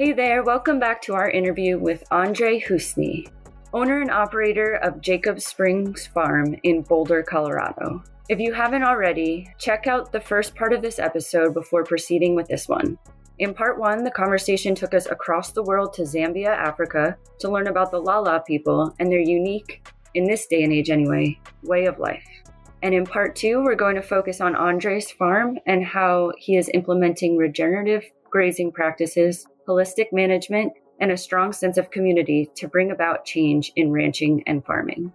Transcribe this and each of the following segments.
Hey there, welcome back to our interview with Andre Houssney, owner and operator of Jacob Springs Farm in Boulder, Colorado. If you haven't already, check out the first part of this episode before proceeding with this one. In part one, the conversation took us across the world to Zambia, Africa, to learn about the Lala people and their unique, in this day and age anyway, way of life. And in part two, we're going to focus on Andre's farm and how he is implementing regenerative grazing practices, holistic management, and a strong sense of community to bring about change in ranching and farming.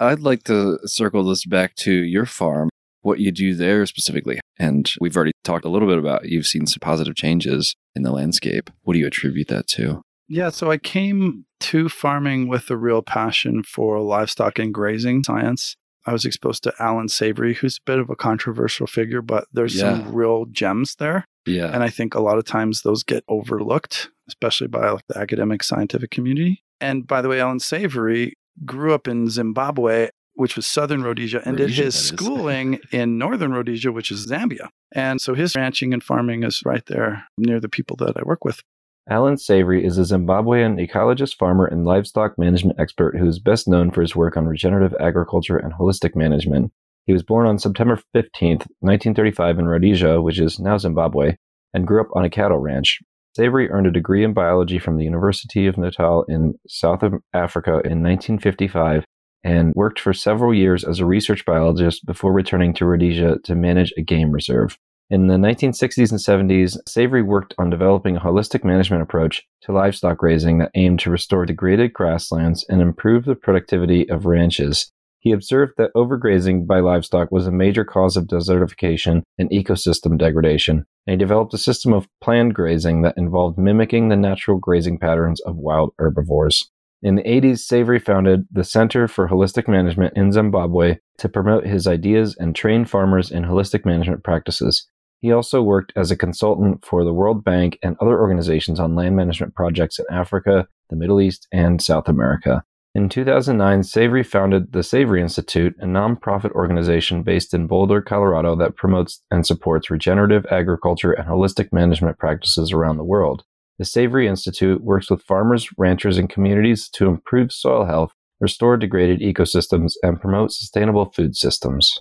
I'd like to circle this back to your farm, what you do there specifically. And we've already talked a little bit about you've seen some positive changes in the landscape. What do you attribute that to? Yeah, so I came to farming with a real passion for livestock and grazing science. I was exposed to Allan Savory, who's a bit of a controversial figure, but there's yeah. some real gems there. Yeah. And I think a lot of times those get overlooked, especially by like the academic scientific community. And by the way, Allan Savory grew up in Zimbabwe, which was southern Rhodesia, and Rhodesia, did his schooling in northern Rhodesia, which is Zambia. And so his ranching and farming is right there near the people that I work with. Allan Savory is a Zimbabwean ecologist, farmer, and livestock management expert who is best known for his work on regenerative agriculture and holistic management. He was born on September 15, 1935 in Rhodesia, which is now Zimbabwe, and grew up on a cattle ranch. Savory earned a degree in biology from the University of Natal in South Africa in 1955 and worked for several years as a research biologist before returning to Rhodesia to manage a game reserve. In the 1960s and 70s, Savory worked on developing a holistic management approach to livestock raising that aimed to restore degraded grasslands and improve the productivity of ranches. He observed that overgrazing by livestock was a major cause of desertification and ecosystem degradation, and he developed a system of planned grazing that involved mimicking the natural grazing patterns of wild herbivores. In the 80s, Savory founded the Center for Holistic Management in Zimbabwe to promote his ideas and train farmers in holistic management practices. He also worked as a consultant for the World Bank and other organizations on land management projects in Africa, the Middle East, and South America. In 2009, Savory founded the Savory Institute, a nonprofit organization based in Boulder, Colorado that promotes and supports regenerative agriculture and holistic management practices around the world. The Savory Institute works with farmers, ranchers, and communities to improve soil health, restore degraded ecosystems, and promote sustainable food systems.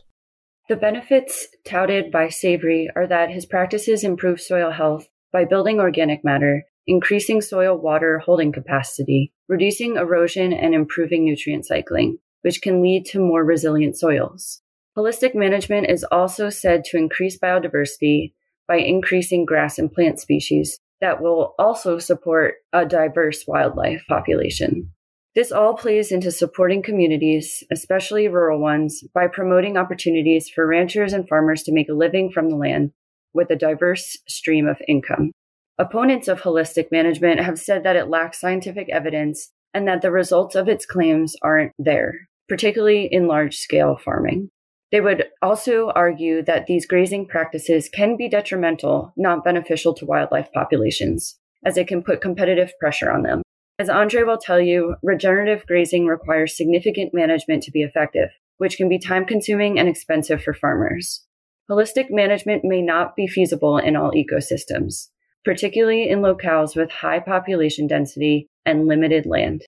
The benefits touted by Savory are that his practices improve soil health by building organic matter, increasing soil water holding capacity, reducing erosion, and improving nutrient cycling, which can lead to more resilient soils. Holistic management is also said to increase biodiversity by increasing grass and plant species that will also support a diverse wildlife population. This all plays into supporting communities, especially rural ones, by promoting opportunities for ranchers and farmers to make a living from the land with a diverse stream of income. Opponents of holistic management have said that it lacks scientific evidence and that the results of its claims aren't there, particularly in large scale farming. They would also argue that these grazing practices can be detrimental, not beneficial to wildlife populations, as it can put competitive pressure on them. As Andre will tell you, regenerative grazing requires significant management to be effective, which can be time consuming and expensive for farmers. Holistic management may not be feasible in all ecosystems particularly in locales with high population density and limited land.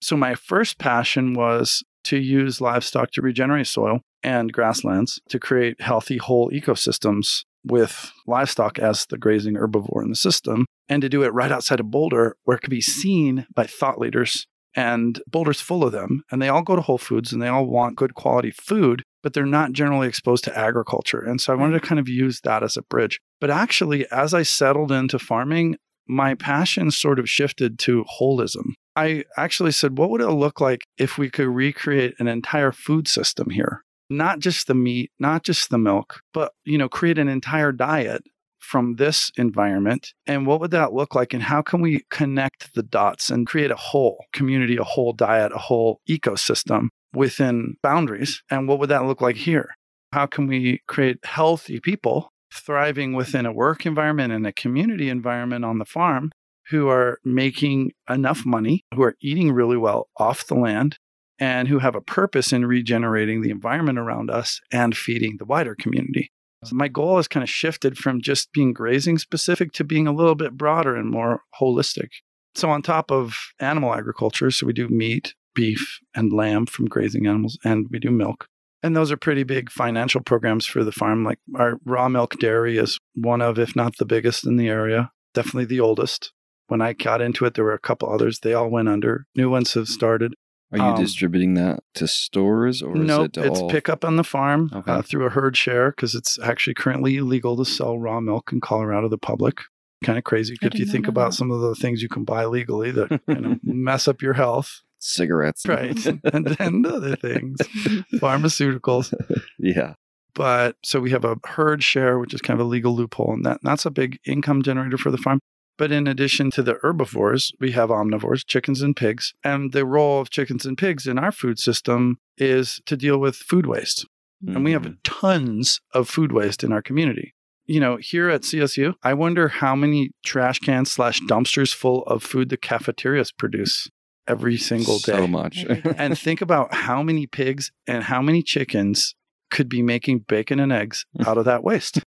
So, my first passion was to use livestock to regenerate soil and grasslands to create healthy whole ecosystems with livestock as the grazing herbivore in the system, and to do it right outside of Boulder where it could be mm-hmm. seen by thought leaders. And Boulder's full of them, and they all go to Whole Foods and they all want good quality food but they're not generally exposed to agriculture. And so I wanted to mm-hmm. kind of use that as a bridge. But actually, as I settled into farming, my passion sort of shifted to holism. I actually said, what would it look like if we could recreate an entire food system here? Not just the meat, not just the milk, but you know, create an entire diet from this environment and what would that look like and how can we connect the dots and create a whole community a whole diet a whole ecosystem within boundaries. And what would that look like here? How can we create healthy people thriving within a work environment and a community environment on the farm who are making enough money, who are eating really well off the land, and who have a purpose in regenerating the environment around us and feeding the wider community? So my goal has kind of shifted from just being grazing specific to being a little bit broader and more holistic. So, on top of animal agriculture, so we do meat, beef, and lamb from grazing animals, and we do milk. And those are pretty big financial programs for the farm. Like our raw milk dairy is one of, if not the biggest in the area, definitely the oldest. When I got into it, there were a couple others. They all went under. New ones have started. Are you Um, distributing that to stores or no? nope, it it's all? pick up on the farm Okay. uh, through a herd share because it's actually currently illegal to sell raw milk in Colorado to the public. Kind of crazy if you think about that. some of the things you can buy legally that you know, mess up your health, cigarettes? right? and, and other things, pharmaceuticals. yeah. But so we have a herd share, which is kind of a legal loophole, and that, that's a big income generator for the farm. But in addition to the herbivores, we have omnivores, chickens and pigs. And the role of chickens and pigs in our food system is to deal with food waste. And we have Mhm. tons of food waste in our community. You know, here at CSU, I wonder how many trash cans slash dumpsters full of food the cafeterias produce every single day. So much. And think about how many pigs and how many chickens could be making bacon and eggs out of that waste.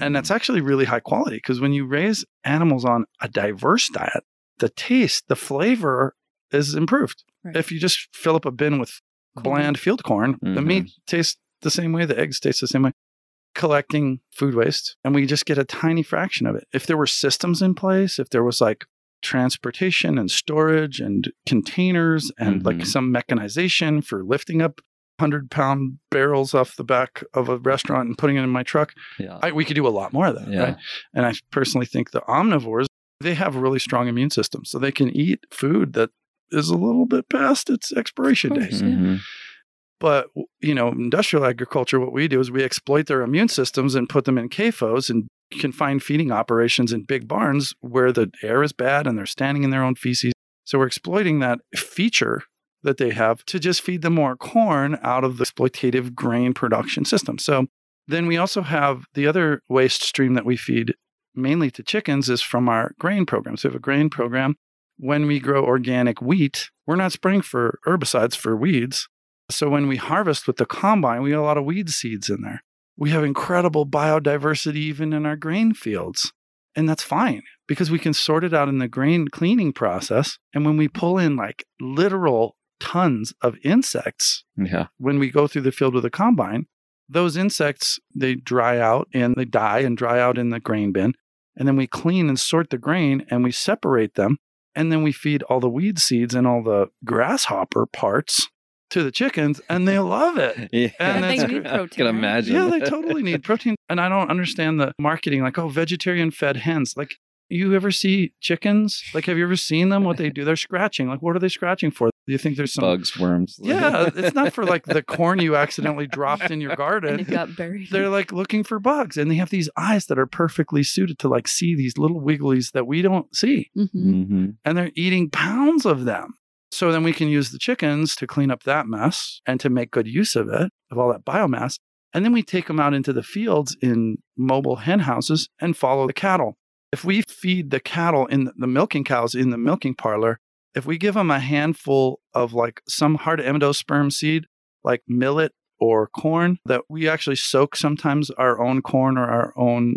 And that's actually really high quality because when you raise animals on a diverse diet, the taste, the flavor is improved. Right. If you just fill up a bin with Corn. bland field corn, the Mhm. meat tastes the same way, the eggs taste the same way. Collecting food waste, and we just get a tiny fraction of it. If there were systems in place, if there was like transportation and storage and containers and like Mhm. some mechanization for lifting up 100 pound barrels off the back of a restaurant and putting it in my truck, yeah. I, we could do a lot more of that. Yeah. Right? And I personally think the omnivores, they have a really strong immune system. So they can eat food that is a little bit past its expiration date. course. Yeah. Mhm. But you know, industrial agriculture, what we do is we exploit their immune systems and put them in CAFOs and confined feeding operations in big barns where the air is bad and they're standing in their own feces. So we're exploiting that feature that they have to just feed them more corn out of the exploitative grain production system. So then we also have the other waste stream that we feed mainly to chickens is from our grain program. So we have a grain program. When we grow organic wheat, we're not spraying for herbicides for weeds. So when we harvest with the combine, we have a lot of weed seeds in there. We have incredible biodiversity even in our grain fields. And that's fine because we can sort it out in the grain cleaning process. And when we pull in like literal tons of insects, Yeah. when we go through the field with a combine, those insects they dry out and they die and dry out in the grain bin. And then we clean and sort the grain and we separate them. And then we feed all the weed seeds and all the grasshopper parts to the chickens and they love it. Yeah. And they that's need I protein, can imagine. Yeah, they totally need protein. And I don't understand the marketing like, oh, vegetarian fed hens. Like, you ever see chickens? Like, have you ever seen them? What they do? They're scratching. Like, what are they scratching for? Do you think there's some. Bugs, worms. Yeah, it's not for like the corn you accidentally dropped in your And garden. it got buried. They're like looking for bugs and they have these eyes that are perfectly suited to like see these little wigglies that we don't see. Mhm. hmm And they're eating pounds of them. So then we can use the chickens to clean up that mess and to make good use of it, of all that biomass. And then we take them out into the fields in mobile hen houses and follow the cattle. If we feed the cattle in the, the milking cows in the milking parlor, if we give them a handful of like some hard endosperm seed, like millet or corn, that we actually soak sometimes our own corn or our own,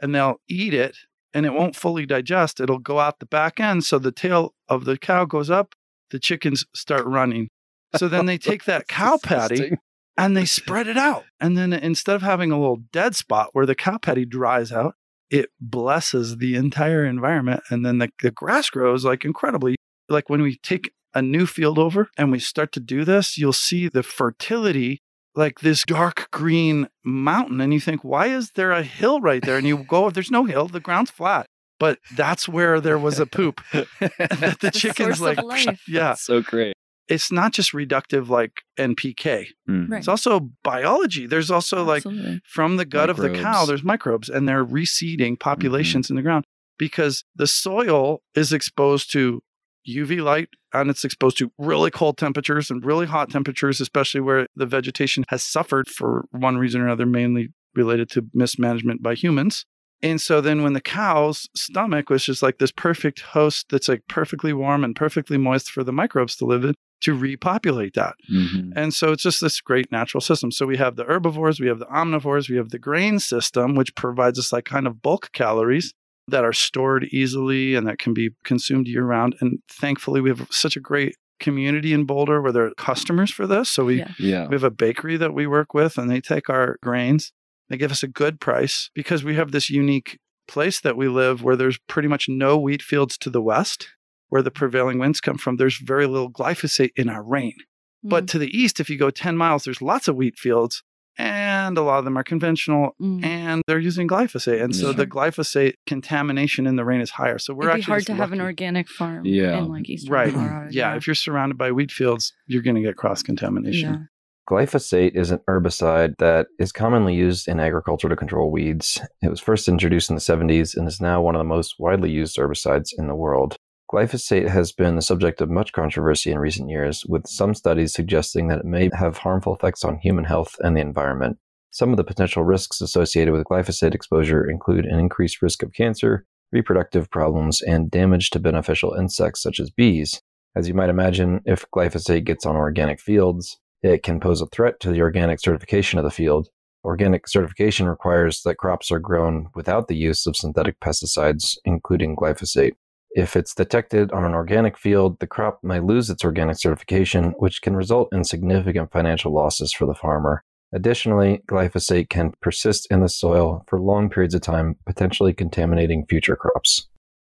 and they'll eat it and it won't fully digest. It'll go out the back end. So the tail of the cow goes up, the chickens start running. So then they take that cow patty and they spread it out. And then instead of having a little dead spot where the cow patty dries out, it blesses the entire environment. And then the, the grass grows like incredibly. Like when we take a new field over and we start to do this, you'll see the fertility like this dark green mountain. And you think, why is there a hill right there? And you go, there's no hill, the ground's flat. But that's where there was a poop that the The chickens like, of life. yeah. So great. It's not just reductive like NPK. Mm. Right. It's also biology. There's also like from the gut of the cow, there's microbes and they're reseeding populations in the ground because the soil is exposed to UV light and it's exposed to really cold temperatures and really hot temperatures, especially where the vegetation has suffered for one reason or another, mainly related to mismanagement by humans. And so then when the cow's stomach was just like this perfect host that's like perfectly warm and perfectly moist for the microbes to live in, to repopulate that. Mhm. And so it's just this great natural system. So we have the herbivores, we have the omnivores, we have the grain system, which provides us like kind of bulk calories that are stored easily and that can be consumed year round. And thankfully, we have such a great community in Boulder where there are customers for this. So we Yeah. Yeah. we have a bakery that we work with, and they take our grains. They give us a good price because we have this unique place that we live where there's pretty much no wheat fields to the west, where the prevailing winds come from. There's very little glyphosate in our rain. But to the east, if you go 10 miles, there's lots of wheat fields, and a lot of them are conventional. Mm. And they're using glyphosate. And so Yeah. the glyphosate contamination in the rain is higher. So we're It'd be actually hard just to have an organic farm Yeah. in like Eastern Right. Colorado. Yeah, if you're surrounded by wheat fields, you're going to get cross contamination. Yeah. Glyphosate is an herbicide that is commonly used in agriculture to control weeds. It was first introduced in the 70s and is now one of the most widely used herbicides in the world. Glyphosate has been the subject of much controversy in recent years, with some studies suggesting that it may have harmful effects on human health and the environment. Some of the potential risks associated with glyphosate exposure include an increased risk of cancer, reproductive problems, and damage to beneficial insects such as bees. As you might imagine, if glyphosate gets on organic fields, it can pose a threat to the organic certification of the field. Organic certification requires that crops are grown without the use of synthetic pesticides, including glyphosate. If it's detected on an organic field, the crop may lose its organic certification, which can result in significant financial losses for the farmer. Additionally, glyphosate can persist in the soil for long periods of time, potentially contaminating future crops.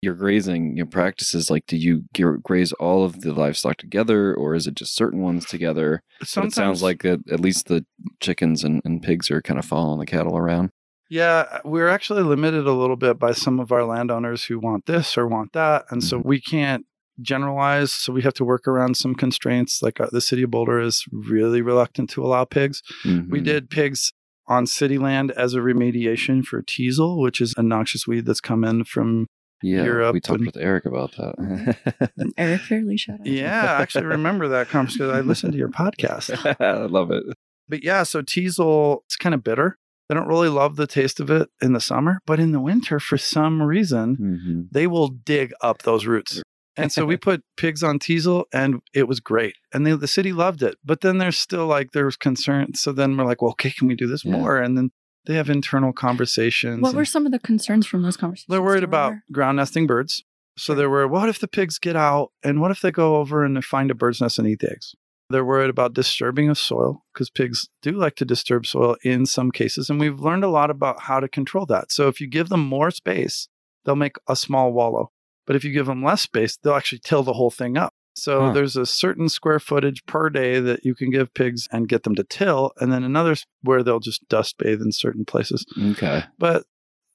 Your grazing your practices, like, do you graze all of the livestock together, or is it just certain ones together? But it sounds like at, at least the chickens and, and pigs are kind of following the cattle around. Yeah, we're actually limited a little bit by some of our landowners who want this or want that. And so we can't generalize. So we have to work around some constraints. Like uh, the city of Boulder is really reluctant to allow pigs. We Mhm. did pigs on city land as a remediation for teasel, which is a noxious weed that's come in from. Yeah, Europe we talked and- with Eric about that. Eric Fairley, shout out. Yeah, I actually remember that conversation because I listened to your podcast. I love it. But yeah, so teasel, it's kind of bitter. They don't really love the taste of it in the summer, but in the winter, for some reason, hmm they will dig up those roots. And so we put pigs on teasel and it was great. And they, the city loved it. But then there's still like, there's concern. So then we're like, well, okay, can we do this Yeah. more? And then they have internal conversations. What were some of the concerns from those conversations? they're worried about remember? ground nesting birds. So they were, what if the pigs get out? And what if they go over and they find a bird's nest and eat the eggs? They're worried about disturbing of soil because pigs do like to disturb soil in some cases. And we've learned a lot about how to control that. So if you give them more space, they'll make a small wallow. But if you give them less space, they'll actually till the whole thing up. So Huh. there's a certain square footage per day that you can give pigs and get them to till, and then another where they'll just dust bathe in certain places. Okay. But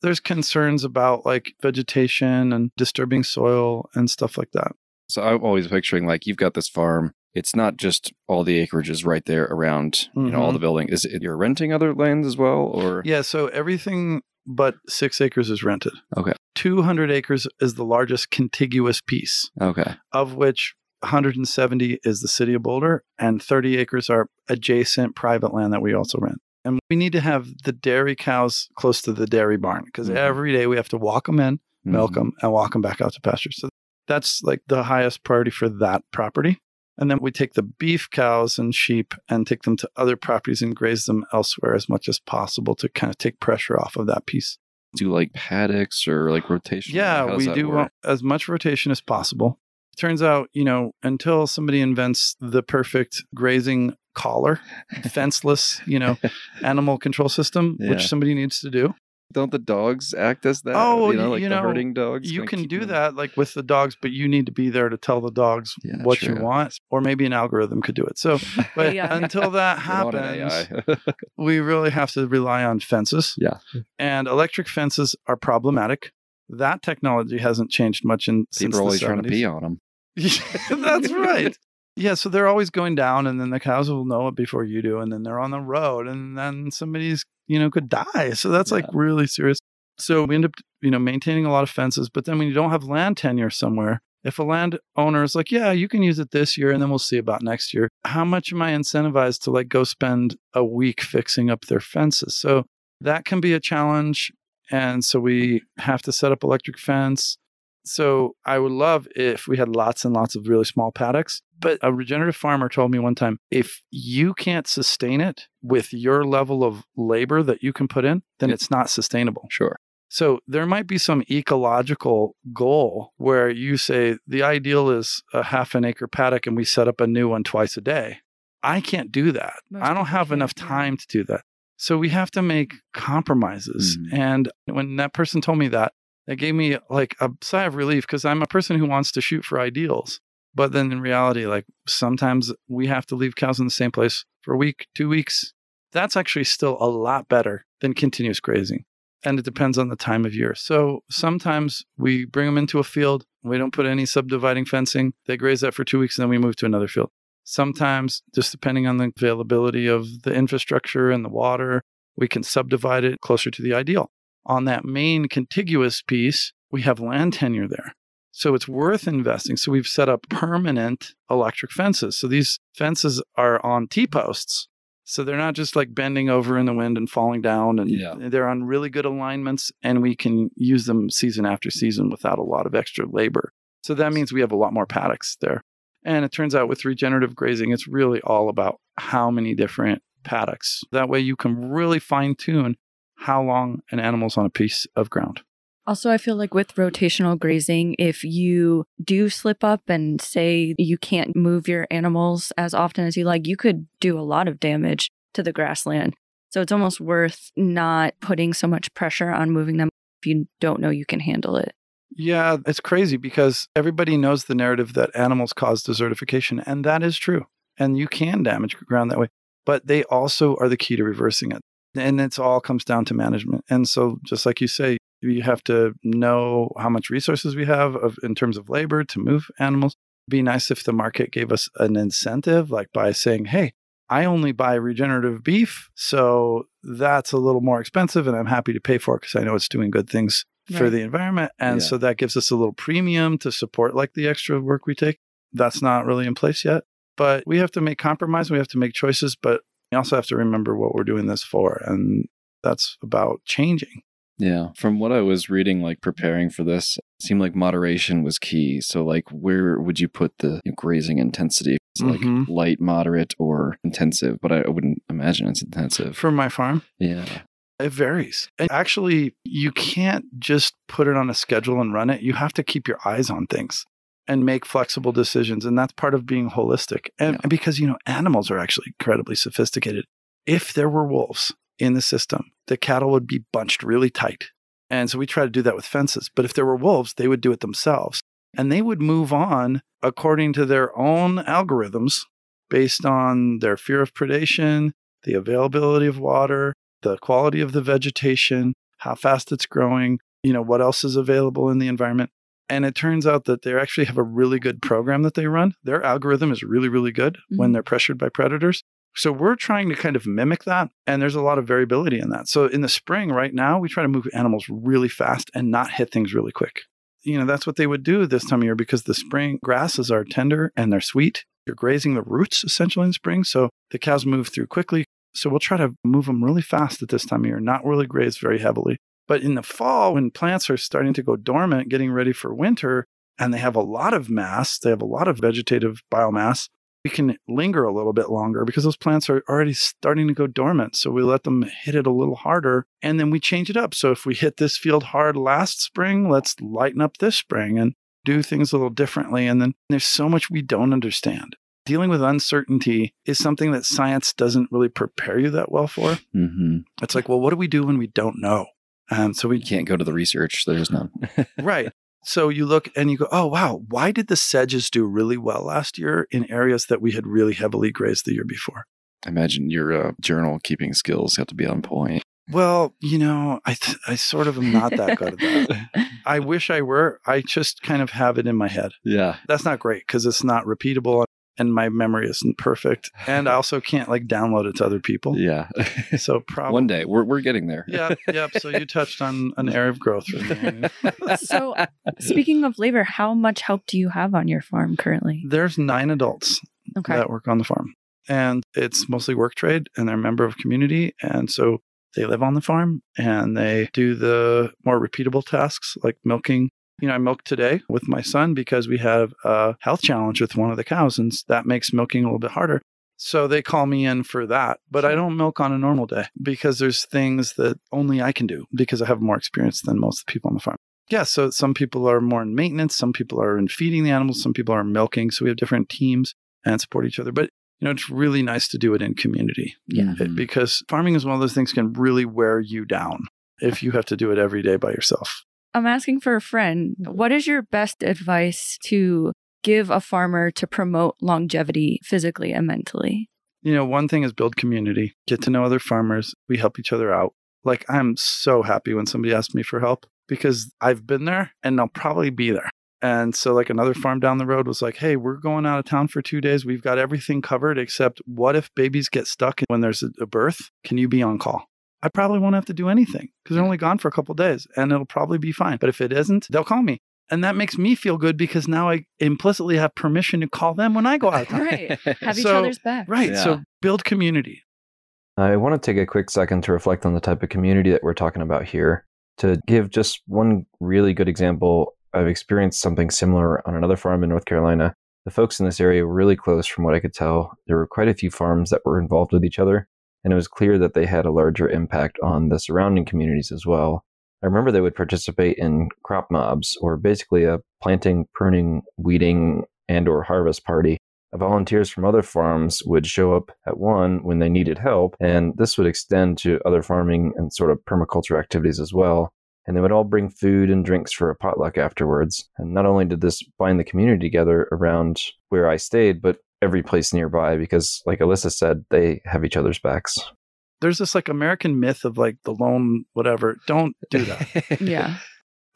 there's concerns about like vegetation and disturbing soil and stuff like that. So I'm always picturing like you've got this farm. It's not just all the acreages right there around, you know, all Mhm. the building. Is it you're renting other lands as well, or Yeah, so everything but six acres is rented. Okay. 200 acres is the largest contiguous piece, okay, of which 170 is the city of Boulder, and 30 acres are adjacent private land that we also rent. And we need to have the dairy cows close to the dairy barn because Mhm. every day we have to walk them in, milk Mhm. them, and walk them back out to pasture. So that's like the highest priority for that property. And then we take the beef cows and sheep and take them to other properties and graze them elsewhere as much as possible to kind of take pressure off of that piece. do like paddocks or like rotation? Yeah, we do work? as much rotation as possible. Turns out, you know, until somebody invents the perfect grazing collar, fenceless, you know, animal control system, Yeah. which somebody needs to do. Don't the dogs act as that? Oh, you know, like you the know, herding dogs. you can do them- that like with the dogs, but you need to be there to tell the dogs Yeah, what you want, or maybe an algorithm could do it. So, but AI. until that Get on an happens, we really have to rely on fences. Yeah. And electric fences are problematic. That technology hasn't changed much in since People are the always trying to 70s. pee on them. That's right. Yeah, so they're always going down, and then the cows will know it before you do, and then they're on the road, and then somebody's you know could die. So that's like really serious. So we end up you know maintaining a lot of fences, but then when you don't have land tenure somewhere, if a landowner is like, yeah, you can use it this year, and then we'll see about next year. How much am I incentivized to like go spend a week fixing up their fences? So that can be a challenge, and so we have to set up electric fence. So I would love if we had lots and lots of really small paddocks. But a regenerative farmer told me one time if you can't sustain it with your level of labor that you can put in, then Yeah. it's not sustainable. Sure. So there might be some ecological goal where you say the ideal is a half an acre paddock and we set up a new one twice a day. I can't do that. Most I don't have enough time to do that. So we have to make compromises. Mhm. And when that person told me that, that gave me like a sigh of relief because I'm a person who wants to shoot for ideals. But then in reality, like sometimes we have to leave cows in the same place for a week, two weeks. That's actually still a lot better than continuous grazing. And it depends on the time of year. So sometimes we bring them into a field. We don't put any subdividing fencing. They graze that for two weeks and then we move to another field. Sometimes, just depending on the availability of the infrastructure and the water, we can subdivide it closer to the ideal. On that main contiguous piece, we have land tenure there. So it's worth investing. So we've set up permanent electric fences. So these fences are on T posts. So they're not just like bending over in the wind and falling down and Yeah. they're on really good alignments and we can use them season after season without a lot of extra labor. So that means we have a lot more paddocks there. And it turns out with regenerative grazing, it's really all about how many different paddocks. That way you can really fine tune how long an animal's on a piece of ground. Also, I feel like with rotational grazing, if you do slip up and say you can't move your animals as often as you like, you could do a lot of damage to the grassland. So it's almost worth not putting so much pressure on moving them if you don't know you can handle it. Yeah, it's crazy because everybody knows the narrative that animals cause desertification, and that is true. And you can damage ground that way, but they also are the key to reversing it. And it's all comes down to management. And so, just like you say, you have to know how much resources we have of, in terms of labor to move animals. Be nice if the market gave us an incentive, like by saying, hey, I only buy regenerative beef. So that's a little more expensive, and I'm happy to pay for it because I know it's doing good things for the environment. And Yeah. so that gives us a little premium to support like the extra work we take. That's not really in place yet. But we have to make compromise. We have to make choices, but we also have to remember what we're doing this for. And that's about changing. Yeah. From what I was reading, like preparing for this, seemed like moderation was key. So, like, where would you put the grazing intensity? Is it like mm-hmm. light, moderate, or intensive? But I, I wouldn't imagine it's intensive. For my farm, Yeah. it varies. And actually, you can't just put it on a schedule and run it. You have to keep your eyes on things and make flexible decisions. And that's part of being holistic. And, Yeah. and because, you know, animals are actually incredibly sophisticated. If there were wolves in the system, the cattle would be bunched really tight. And so we try to do that with fences. But if there were wolves, they would do it themselves. And they would move on according to their own algorithms based on their fear of predation, the availability of water, the quality of the vegetation, how fast it's growing, you know, what else is available in the environment. And it turns out that they actually have a really good program that they run. Their algorithm is really, really good when Mhm. they're pressured by predators. So we're trying to kind of mimic that. And there's a lot of variability in that. So in the spring, right now, we try to move animals really fast and not hit things really quick. You know, that's what they would do this time of year because the spring grasses are tender and they're sweet. You're grazing the roots essentially in spring. So the cows move through quickly. So we'll try to move them really fast at this time of year, not really graze very heavily. But in the fall, when plants are starting to go dormant, getting ready for winter, and they have a lot of mass, they have a lot of vegetative biomass, we can linger a little bit longer because those plants are already starting to go dormant. So we let them hit it a little harder and then we change it up. So if we hit this field hard last spring, let's lighten up this spring and do things a little differently. And then there's so much we don't understand. Dealing with uncertainty is something that science doesn't really prepare you that well for. Mm-hmm. It's like, well, what do we do when we don't know? And so we can't go to the research. There's none. right. So you look and you go, oh, wow, why did the sedges do really well last year in areas that we had really heavily grazed the year before? I imagine your uh, journal keeping skills have to be on point. Well, you know, I, th- I sort of am not that good at that. I wish I were. I just kind of have it in my head. Yeah. That's not great because it's not repeatable and my memory isn't perfect. And I also can't like download it to other people. Yeah. So probably. One day we're, we're getting there. Yep, yep. So you touched on an area of growth for me. So, speaking of labor, how much help do you have on your farm currently? There's nine adults Okay. that work on the farm. And it's mostly work trade and they're a member of community. And so they live on the farm and they do the more repeatable tasks like milking You know, I milked today with my son because we have a health challenge with one of the cows, and that makes milking a little bit harder. So they call me in for that. But I don't milk on a normal day because there's things that only I can do because I have more experience than most people on the farm. Yeah, so some people are more in maintenance, some people are in feeding the animals, some people are milking. So we have different teams and support each other. But you know, it's really nice to do it in community Yeah. It- because farming is one of those things can really wear you down if you have to do it every day by yourself. I'm asking for a friend. Mm-hmm. What is your best advice to give a farmer to promote longevity physically and mentally? You know, one thing is build community, get to know other farmers. We help each other out. Like, I'm so happy when somebody asks me for help because I've been there and I'll probably be there. And so, like, another farm down the road was like, hey, we're going out of town for two days. We've got everything covered except what if babies get stuck when there's a, a birth? Can you be on call? I probably won't have to do anything because they're only gone for a couple days and it'll probably be fine. But if it isn't, they'll call me. And that makes me feel good because now I implicitly have permission to call them when I go out of. Right. Have each other's back. Right. Yeah. So build community. I want to take a quick second to reflect on the type of community that we're talking about here. To give just one really good example, I've experienced something similar on another farm in North Carolina. The folks in this area were really close from what I could tell. There were quite a few farms that were involved with each other, and it was clear that they had a larger impact on the surrounding communities as well. I remember they would participate in crop mobs, or basically a planting, pruning, weeding, and or harvest party volunteers from other farms would show up at one when they needed help, and this would extend to other farming and sort of permaculture activities as well. And they would all bring food and drinks for a potluck afterwards. And not only did this bind the community together around where I stayed, but every place nearby, because, like Alyssa said, they have each other's backs. There's this like American myth of like the lone whatever. Don't do that. Yeah.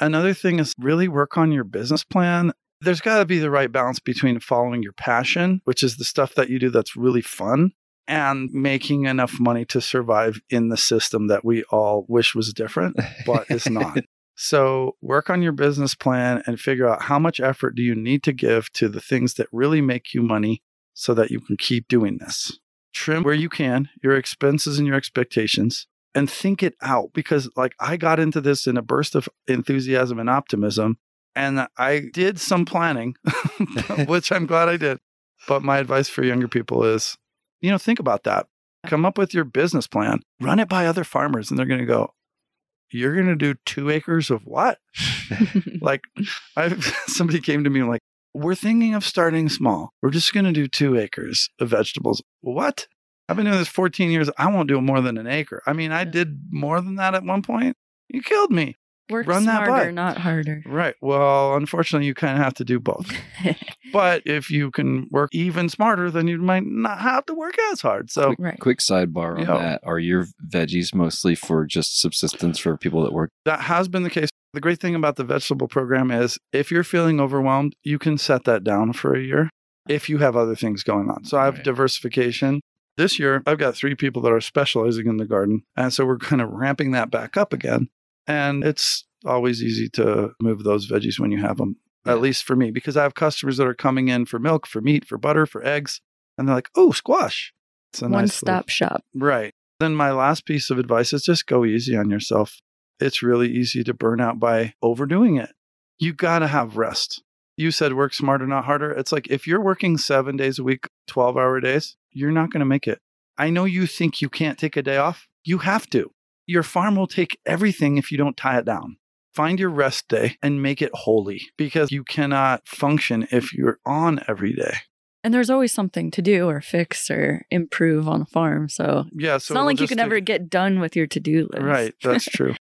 Another thing is really work on your business plan. There's got to be the right balance between following your passion, which is the stuff that you do that's really fun, and making enough money to survive in the system that we all wish was different, but it's not. So, work on your business plan and figure out how much effort do you need to give to the things that really make you money so that you can keep doing this. Trim where you can your expenses and your expectations and think it out because like I got into this in a burst of enthusiasm and optimism and I did some planning which I'm glad I did. But my advice for younger people is you know think about that. Come up with your business plan. Run it by other farmers and they're going to go you're going to do 2 acres of what? like I somebody came to me like we're thinking of starting small. We're just going to do 2 acres of vegetables. What? I've been doing this 14 years. I won't do more than an acre. I mean, I did more than that at one point. You killed me. Work Run that smarter, by. not harder. Right. Well, unfortunately, you kind of have to do both. But if you can work even smarter, then you might not have to work as hard. So, right. Quick sidebar on Yeah. that. Are your veggies mostly for just subsistence for people that work? that has been the case. The great thing about the vegetable program is if you're feeling overwhelmed, you can set that down for a year if you have other things going on. So I have Right. diversification. This year, I've got three people that are specializing in the garden. And so we're kind of ramping that back up again. And it's always easy to move those veggies when you have them, Yeah. at least for me, because I have customers that are coming in for milk, for meat, for butter, for eggs. And they're like, oh, squash. It's a One nice little- stop shop. Right. Then my last piece of advice is just go easy on yourself. It's really easy to burn out by overdoing it. You got to have rest. You said work smarter, not harder. It's like if you're working seven days a week, 12 hour days, you're not going to make it. I know you think you can't take a day off. You have to. Your farm will take everything if you don't tie it down. Find your rest day and make it holy because you cannot function if you're on every day. And there's always something to do or fix or improve on a farm. So Yeah. it's not like you can ever get done with your to do list. Right. That's true.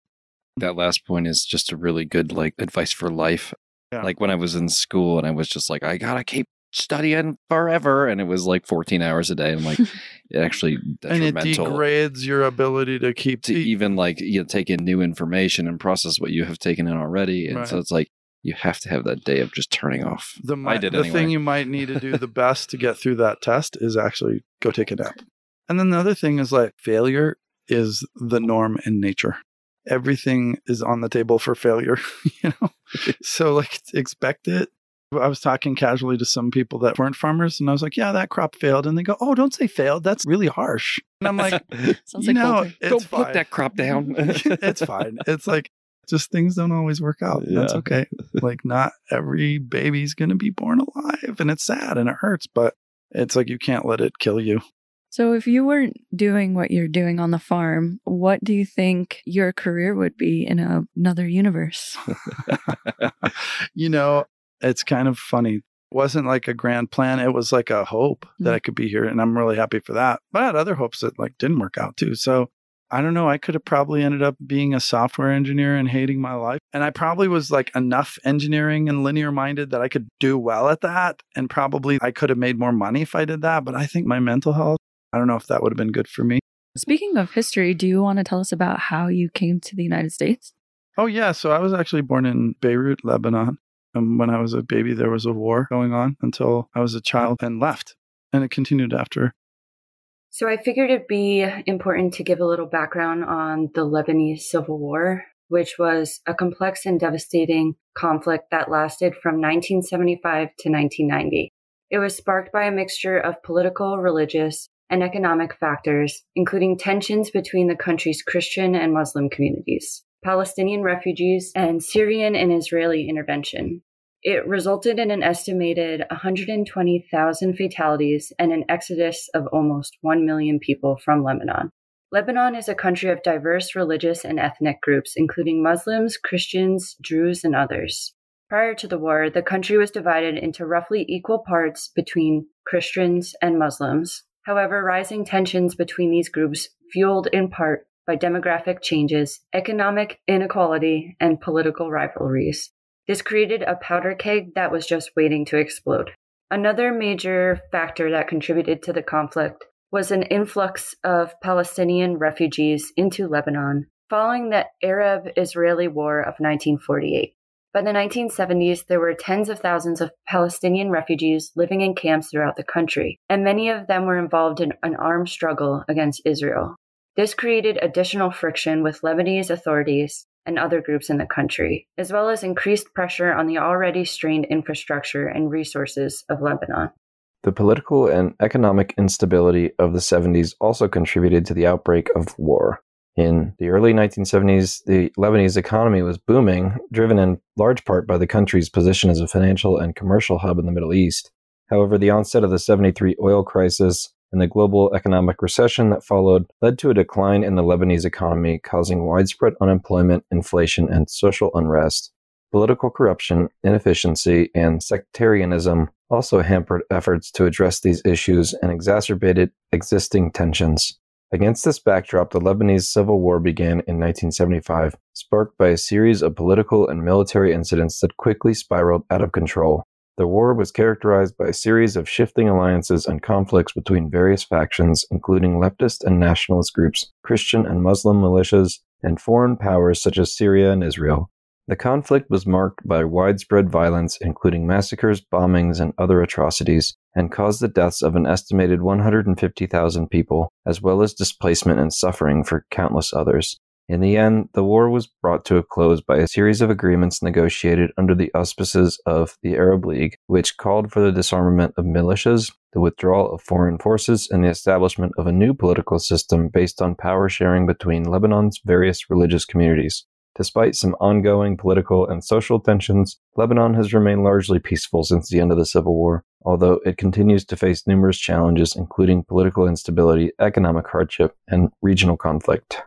That last point is just a really good like advice for life. Yeah. Like when I was in school and I was just like, I gotta keep studying forever, and it was like 14 hours a day. I'm like, it actually and it degrades your ability to keep to even like you know, take in new information and process what you have taken in already. And so it's like you have to have that day of just turning off. the, I mi- did the anyway. thing you might need to do the best to get through that test is actually go take a nap. And then the other thing is like failure is the norm in nature. Everything is on the table for failure, you know? so like expect it. I was talking casually to some people that weren't farmers and I was like, yeah, that crop failed. And they go, oh, don't say failed. That's really harsh. And I'm like, Sounds you like know, it's Don't fine. put that crop down. it's fine. It's like Just things don't always work out. That's okay. like, not every baby's going to be born alive. And it's sad and it hurts, but it's like you can't let it kill you. So, if you weren't doing what you're doing on the farm, what do you think your career would be in a- another universe? you know, it's kind of funny. It wasn't like a grand plan. It was like a hope that Mm. I could be here. And I'm really happy for that. But I had other hopes that like didn't work out too. So I don't know. I could have probably ended up being a software engineer and hating my life. And I probably was like enough engineering and linear minded that I could do well at that. And probably I could have made more money if I did that. But I think my mental health, I don't know if that would have been good for me. Speaking of history, do you want to tell us about how you came to the United States? Oh, yeah. So I was actually born in Beirut, Lebanon. And when I was a baby, there was a war going on until I was a child and left. And it continued after. So I figured it'd be important to give a little background on the Lebanese Civil War, which was a complex and devastating conflict that lasted from 1975 to 1990. It was sparked by a mixture of political, religious, and economic factors, including tensions between the country's Christian and Muslim communities, Palestinian refugees, and Syrian and Israeli intervention. It resulted in an estimated 120,000 fatalities and an exodus of almost 1 million people from Lebanon. Lebanon is a country of diverse religious and ethnic groups, including Muslims, Christians, Druze, and others. Prior to the war, the country was divided into roughly equal parts between Christians and Muslims. However, rising tensions between these groups, fueled in part by demographic changes, economic inequality, and political rivalries, this created a powder keg that was just waiting to explode. Another major factor that contributed to the conflict was an influx of Palestinian refugees into Lebanon following the Arab Israeli War of 1948. By the 1970s, there were tens of thousands of Palestinian refugees living in camps throughout the country, and many of them were involved in an armed struggle against Israel. This created additional friction with Lebanese authorities and other groups in the country, as well as increased pressure on the already strained infrastructure and resources of Lebanon. The political and economic instability of the 70s also contributed to the outbreak of war. In the early 1970s, the Lebanese economy was booming, driven in large part by the country's position as a financial and commercial hub in the Middle East. However, the onset of the 73 oil crisis and the global economic recession that followed led to a decline in the Lebanese economy, causing widespread unemployment, inflation, and social unrest. Political corruption, inefficiency, and sectarianism also hampered efforts to address these issues and exacerbated existing tensions. Against this backdrop, the Lebanese Civil War began in 1975, sparked by a series of political and military incidents that quickly spiraled out of control. The war was characterized by a series of shifting alliances and conflicts between various factions, including leftist and nationalist groups, Christian and Muslim militias, and foreign powers such as Syria and Israel. The conflict was marked by widespread violence, including massacres, bombings, and other atrocities, and caused the deaths of an estimated 150,000 people, as well as displacement and suffering for countless others. In the end, the war was brought to a close by a series of agreements negotiated under the auspices of the Arab League, which called for the disarmament of militias, the withdrawal of foreign forces, and the establishment of a new political system based on power sharing between Lebanon's various religious communities. Despite some ongoing political and social tensions, Lebanon has remained largely peaceful since the end of the Civil War, although it continues to face numerous challenges, including political instability, economic hardship, and regional conflict.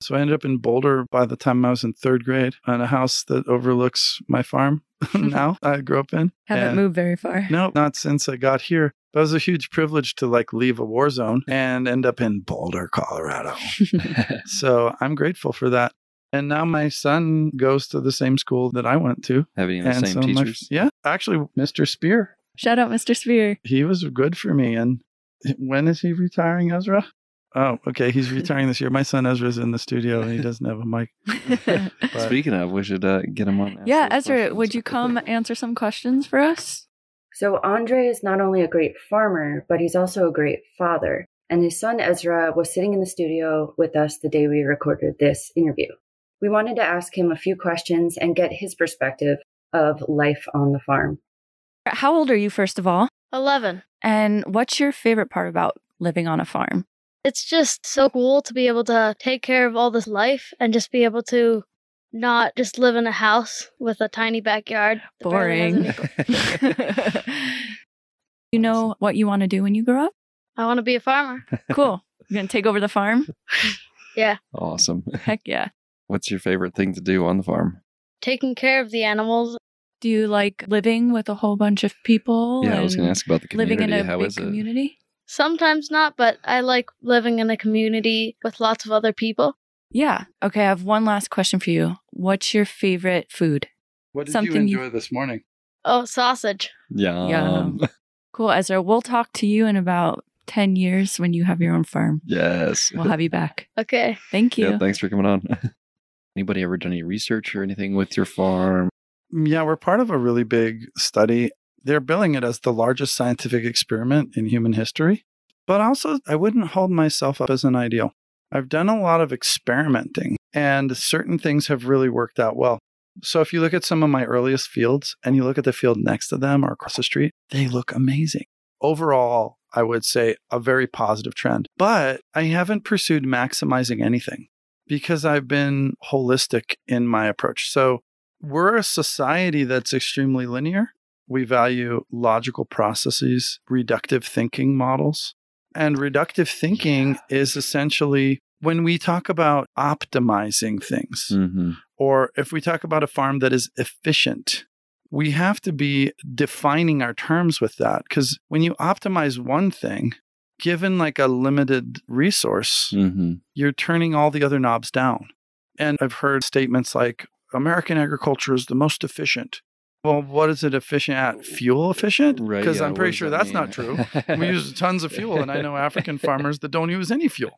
So I ended up in Boulder by the time I was in third grade in a house that overlooks my farm now I grew up in. Haven't And- moved very far. No, not since I got here. That was a huge privilege to like leave a war zone and end up in Boulder, Colorado. so I'm grateful for that. And now my son goes to the same school that I went to. Having the and same so my- teachers. yeah, actually, Mr. Spear, Shout out, Mr. Spear. he was good for me. And when is he retiring, Ezra? Oh, okay. He's retiring this year. My son Ezra's in the studio and he doesn't have a mic. But- Speaking of, we should uh, get him on. yeah, Ezra, questions. would you come answer some questions for us? So, Andre is not only a great farmer, but he's also a great father. And his son Ezra was sitting in the studio with us the day we recorded this interview. We wanted to ask him a few questions and get his perspective of life on the farm. How old are you, first of all? 11. And what's your favorite part about living on a farm? It's just so cool to be able to take care of all this life and just be able to not just live in a house with a tiny backyard. that barely has Boring. you know what you want to do when you grow up? I want to be a farmer. Cool. You're going to take over the farm? Yeah. Awesome. Heck yeah. What's your favorite thing to do on the farm? Taking care of the animals. Do you like living with a whole bunch of people? Yeah, I was going to ask about the community. Living in a How big is it? community? Sometimes not, but I like living in a community with lots of other people. Yeah. Okay, I have one last question for you. What's your favorite food? What did Something you you- enjoy this morning? Oh, sausage. Yum. Yum. Cool. Ezra, we'll talk to you in about 10 years when you have your own farm. yes. We'll have you back. Okay. Thank you. Yeah, thanks for coming on. Anybody ever done any research or anything with your farm? Mm, yeah, we're part of a really big study. They're billing it as the largest scientific experiment in human history. But also, I wouldn't hold myself up as an ideal. I've done a lot of experimenting, and certain things have really worked out well. So, if you look at some of my earliest fields and you look at the field next to them or across the street, they look amazing. Overall, I would say a very positive trend. But I haven't pursued maximizing anything because I've been holistic in my approach. So, we're a society that's extremely linear. We value logical processes, reductive thinking models. And reductive thinking is essentially when we talk about optimizing things, Mm-hmm. or if we talk about a farm that is efficient, we have to be defining our terms with that. Because when you optimize one thing, given like a limited resource, Mm-hmm. you're turning all the other knobs down. And I've heard statements like American agriculture is the most efficient. Well, what is it efficient at? Fuel efficient? Right. Because yeah, I'm pretty sure that that's not true. We use tons of fuel, and I know African farmers that don't use any fuel.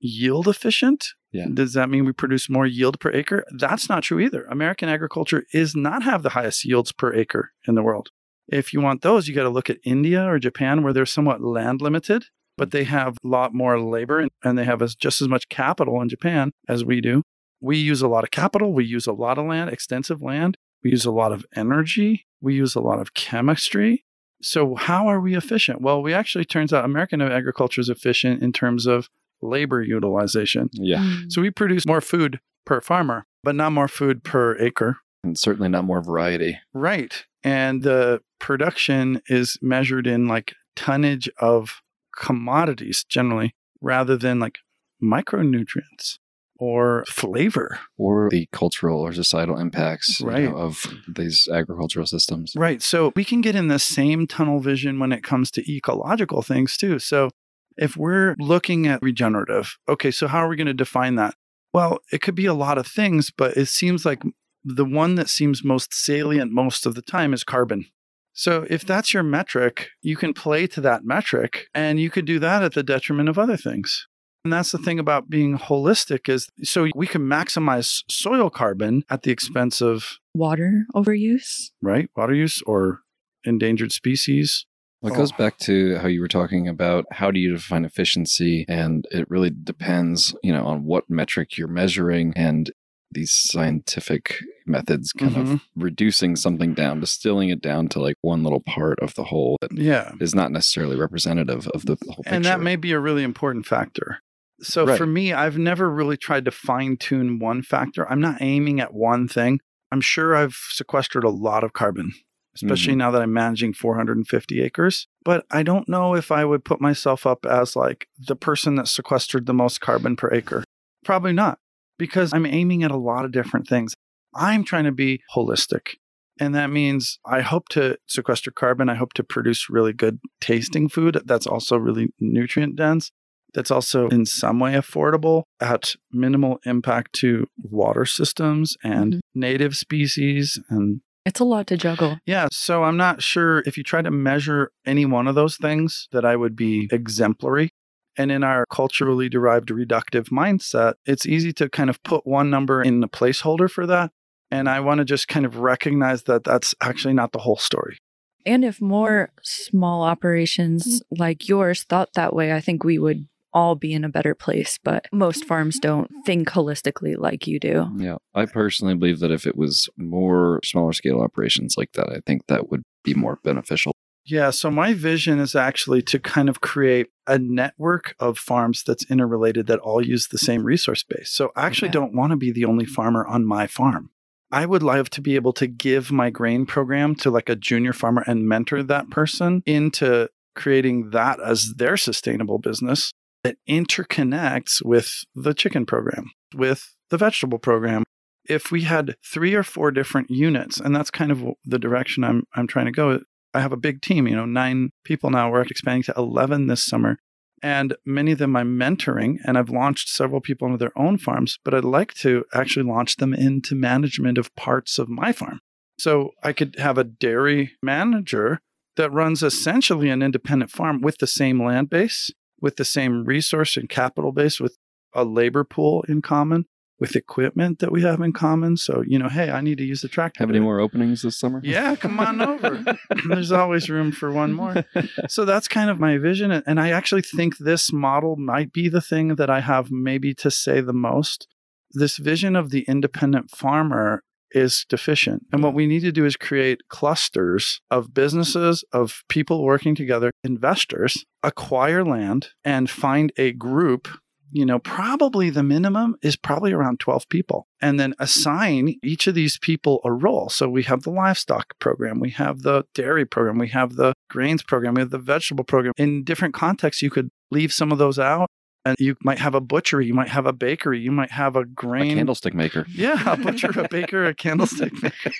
Yield efficient? Yeah. Does that mean we produce more yield per acre? That's not true either. American agriculture is not have the highest yields per acre in the world. If you want those, you got to look at India or Japan, where they're somewhat land limited, but they have a lot more labor and- and they have as, just as much capital in Japan as we do. We use a lot of capital. We use a lot of land, extensive land. We use a lot of energy. We use a lot of chemistry. So, how are we efficient? Well, we actually turns out American agriculture is efficient in terms of labor utilization. yeah. Mm. So, we produce more food per farmer, but not more food per acre. And certainly not more variety. Right. And the production is measured in like tonnage of commodities generally, rather than like micronutrients or flavor. Or the cultural or societal impacts you know, of these agricultural systems. Right. So we can get in the same tunnel vision when it comes to ecological things too. So if we're looking at regenerative, okay, so how are we going to define that? Well, it could be a lot of things, but it seems like the one that seems most salient most of the time is carbon. So if that's your metric, you can play to that metric and you could do that at the detriment of other things. And that's the thing about being holistic is so we can maximize soil carbon at the expense of Water overuse? right? Water use or endangered species. Well, it goes Oh. back to how you were talking about how do you define efficiency, and it really depends, you know, on what metric you're measuring and these scientific methods, kind of Mhm. reducing something down, distilling it down to like one little part of the whole that Yeah. is not necessarily representative of the whole picture. And that may be a really important factor. So Right. for me, I've never really tried to fine tune one factor. I'm not aiming at one thing. I'm sure I've sequestered a lot of carbon, especially mm-hmm. now that I'm managing 450 acres. But I don't know if I would put myself up as like the person that sequestered the most carbon per acre. Probably not, because I'm aiming at a lot of different things. I'm trying to be holistic. And that means I hope to sequester carbon. I hope to produce really good tasting food that's also really nutrient dense, that's also in some way affordable at minimal impact to water systems and Mhm. native species. And It's a lot to juggle. yeah, so I'm not sure if you try to measure any one of those things that I would be exemplary. And in our culturally derived reductive mindset, it's easy to kind of put one number in the placeholder for that. And I want to just kind of recognize that that's actually not the whole story. And if more small operations like yours thought that way, I think we would all be in a better place. But most farms don't think holistically like you do. Yeah. I personally believe that if it was more smaller scale operations like that, I think that would be more beneficial. Yeah, so my vision is actually to kind of create a network of farms that's interrelated that all use the same resource base. So I actually Okay. don't want to be the only farmer on my farm. I would love to be able to give my grain program to like a junior farmer and mentor that person into creating that as their sustainable business that interconnects with the chicken program, with the vegetable program. If we had three or four different units, and that's kind of the direction I'm I'm trying to go. I have a big team, you know, nine people now. We're expanding to 11 this summer. And many of them I'm mentoring, and I've launched several people into their own farms, but I'd like to actually launch them into management of parts of my farm. So I could have a dairy manager that runs essentially an independent farm with the same land base, with the same resource and capital base, with a labor pool in common, with equipment that we have in common. So, you know, hey, I need to use the tractor. Have any more openings this summer? Yeah, come on over. There's always room for one more. So that's kind of my vision. And I actually think this model might be the thing that I have maybe to say the most. This vision of the independent farmer is deficient. And what we need to do is create clusters of businesses, of people working together, investors, acquire land and find a group you know, probably the minimum is probably around 12 people. And then assign each of these people a role. So we have the livestock program, we have the dairy program, we have the grains program, we have the vegetable program. In different contexts, you could leave some of those out. And you might have a butchery, you might have a bakery, you might have a A grain. candlestick maker. yeah, a butcher, a baker, a candlestick maker.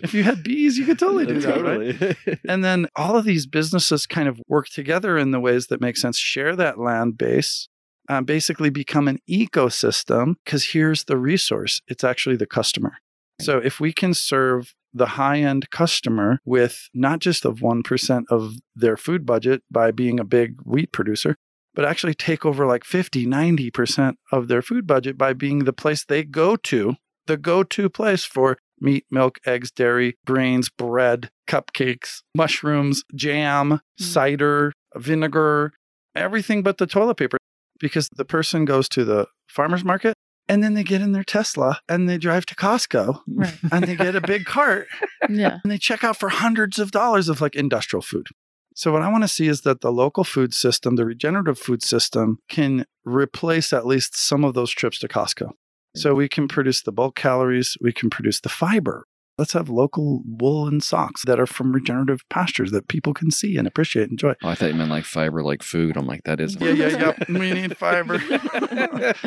if you had bees, you could totally do that, right? And then all of these businesses kind of work together in the ways that make sense, share that land base, um, basically become an ecosystem. Because here's the resource it's actually the customer. So if we can serve the high end customer with not just of 1% of their food budget by being a big wheat producer, but actually take over like 50, 90% of their food budget by being the place they go to, the go to place for meat, milk, eggs, dairy, grains, bread, cupcakes, mushrooms, jam, hmm. cider, vinegar, everything but the toilet paper. Because the person goes to the farmer's market and then they get in their Tesla and they drive to Costco Right. and they get a big cart Yeah. and they check out for hundreds of dollars of like industrial food. So what I want to see is that the local food system, the regenerative food system can replace at least some of those trips to Costco. So mm-hmm. we can produce the bulk calories, we can produce the fiber. Let's have local woolen socks that are from regenerative pastures that people can see and appreciate and enjoy. Oh, I thought you meant like fiber, like food. I'm like, that isn't. Yeah, yeah, yeah. We need fiber.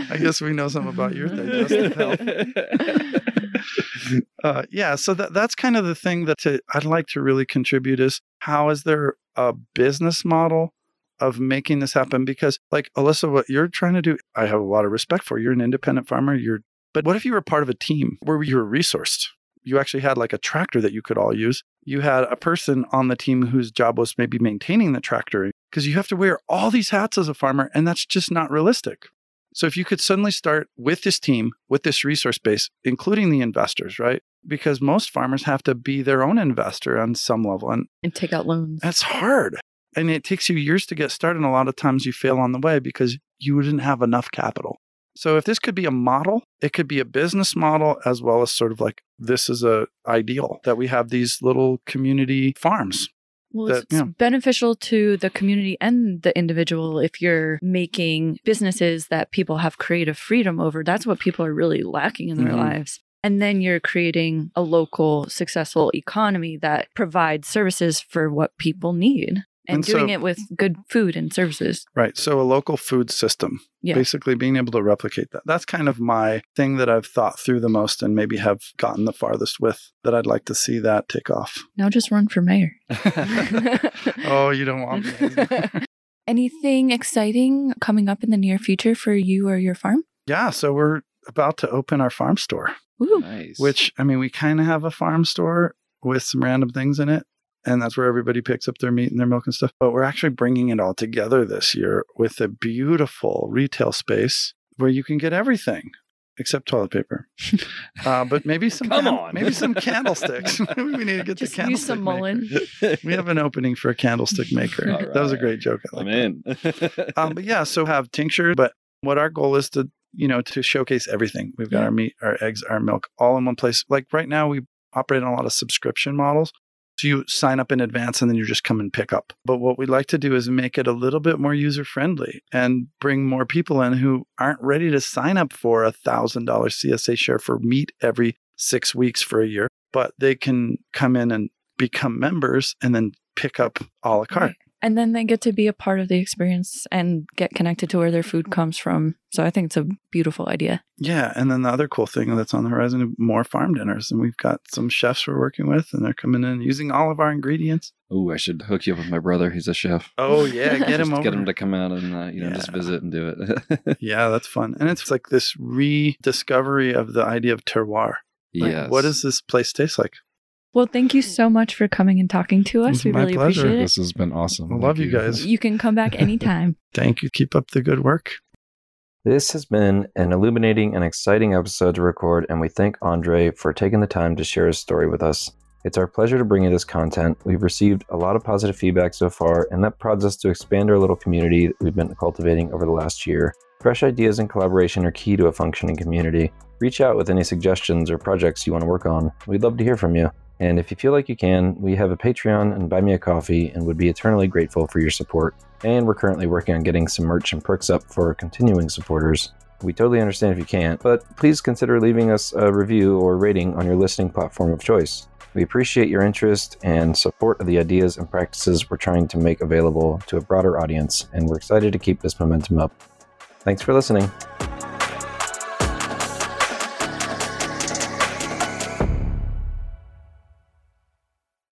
I guess we know something about your digestive health. uh, yeah, so that that's kind of the thing that to, I'd like to really contribute is how is there a business model of making this happen? Because like Alyssa, what you're trying to do, I have a lot of respect for. You're an independent farmer. You're, but what if you were part of a team where you were resourced? You actually had like a tractor that you could all use. You had a person on the team whose job was maybe maintaining the tractor because you have to wear all these hats as a farmer, and that's just not realistic. So if you could suddenly start with this team, with this resource base, including the investors, right? Because most farmers have to be their own investor on some level. And And take out loans. that's hard. And it takes you years to get started. And a lot of times you fail on the way because you didn't have enough capital. So if this could be a model, it could be a business model as well as sort of like this is a ideal that we have these little community farms. Well, that- it's yeah. beneficial to the community and the individual if you're making businesses that people have creative freedom over. That's what people are really lacking in their Mhm. lives. And then you're creating a local, successful economy that provides services for what people need and, And doing so- it with good food and services. Right. So a local food system, Yeah. basically being able to replicate that. That's kind of my thing that I've thought through the most and maybe have gotten the farthest with that I'd like to see that take off. Now just run for mayor. Oh, you don't want me. Anything exciting coming up in the near future for you or your farm? yeah. So we're about to open our farm store, Ooh. nice. which I mean, we kind of have a farm store with some random things in it. And that's where everybody picks up their meat and their milk and stuff. But we're actually bringing it all together this year with a beautiful retail space where you can get everything except toilet paper. Uh, but maybe some Come can- on. maybe some candlesticks. maybe we need to get Just the candlestick use some mullein. We have an opening for a candlestick maker. All That was a great joke. I like I'm in. Um, but yeah, so have tincture. But what our goal is to, you know, to showcase everything. We've got Yeah. our meat, our eggs, our milk, all in one place. Like right now, we operate on a lot of subscription models. So you sign up in advance and then you just come and pick up. But what we'd like to do is make it a little bit more user friendly and bring more people in who aren't ready to sign up for a $1,000 CSA share for meat every six weeks for a year, but they can come in and become members and then pick up a la carte. Right. And then they get to be a part of the experience and get connected to where their food comes from. So I think it's a beautiful idea. Yeah. And then the other cool thing that's on the horizon more farm dinners. And we've got some chefs we're working with, and they're coming in using all of our ingredients. Oh, I should hook you up with my brother. He's a chef. Oh, yeah. Get him over. Get him to come out and uh, you know just visit and do it. yeah, that's fun. And it's like this rediscovery of the idea of terroir. Like, yes. What does this place taste like? Well, thank you so much for coming and talking to us. We my really pleasure. appreciate it. This has been awesome. I love Thank you guys. You can come back anytime. Thank you. Keep up the good work. This has been an illuminating and exciting episode to record, and we thank Andre for taking the time to share his story with us. It's our pleasure to bring you this content. We've received a lot of positive feedback so far, and that prods us to expand our little community that we've been cultivating over the last year. Fresh ideas and collaboration are key to a functioning community. Reach out with any suggestions or projects you want to work on. We'd love to hear from you. And if you feel like you can, we have a Patreon and Buy Me a Coffee and would be eternally grateful for your support. And we're currently working on getting some merch and perks up for continuing supporters. We totally understand if you can't, but please consider leaving us a review or rating on your listening platform of choice. We appreciate your interest and support of the ideas and practices we're trying to make available to a broader audience, and we're excited to keep this momentum up. Thanks for listening.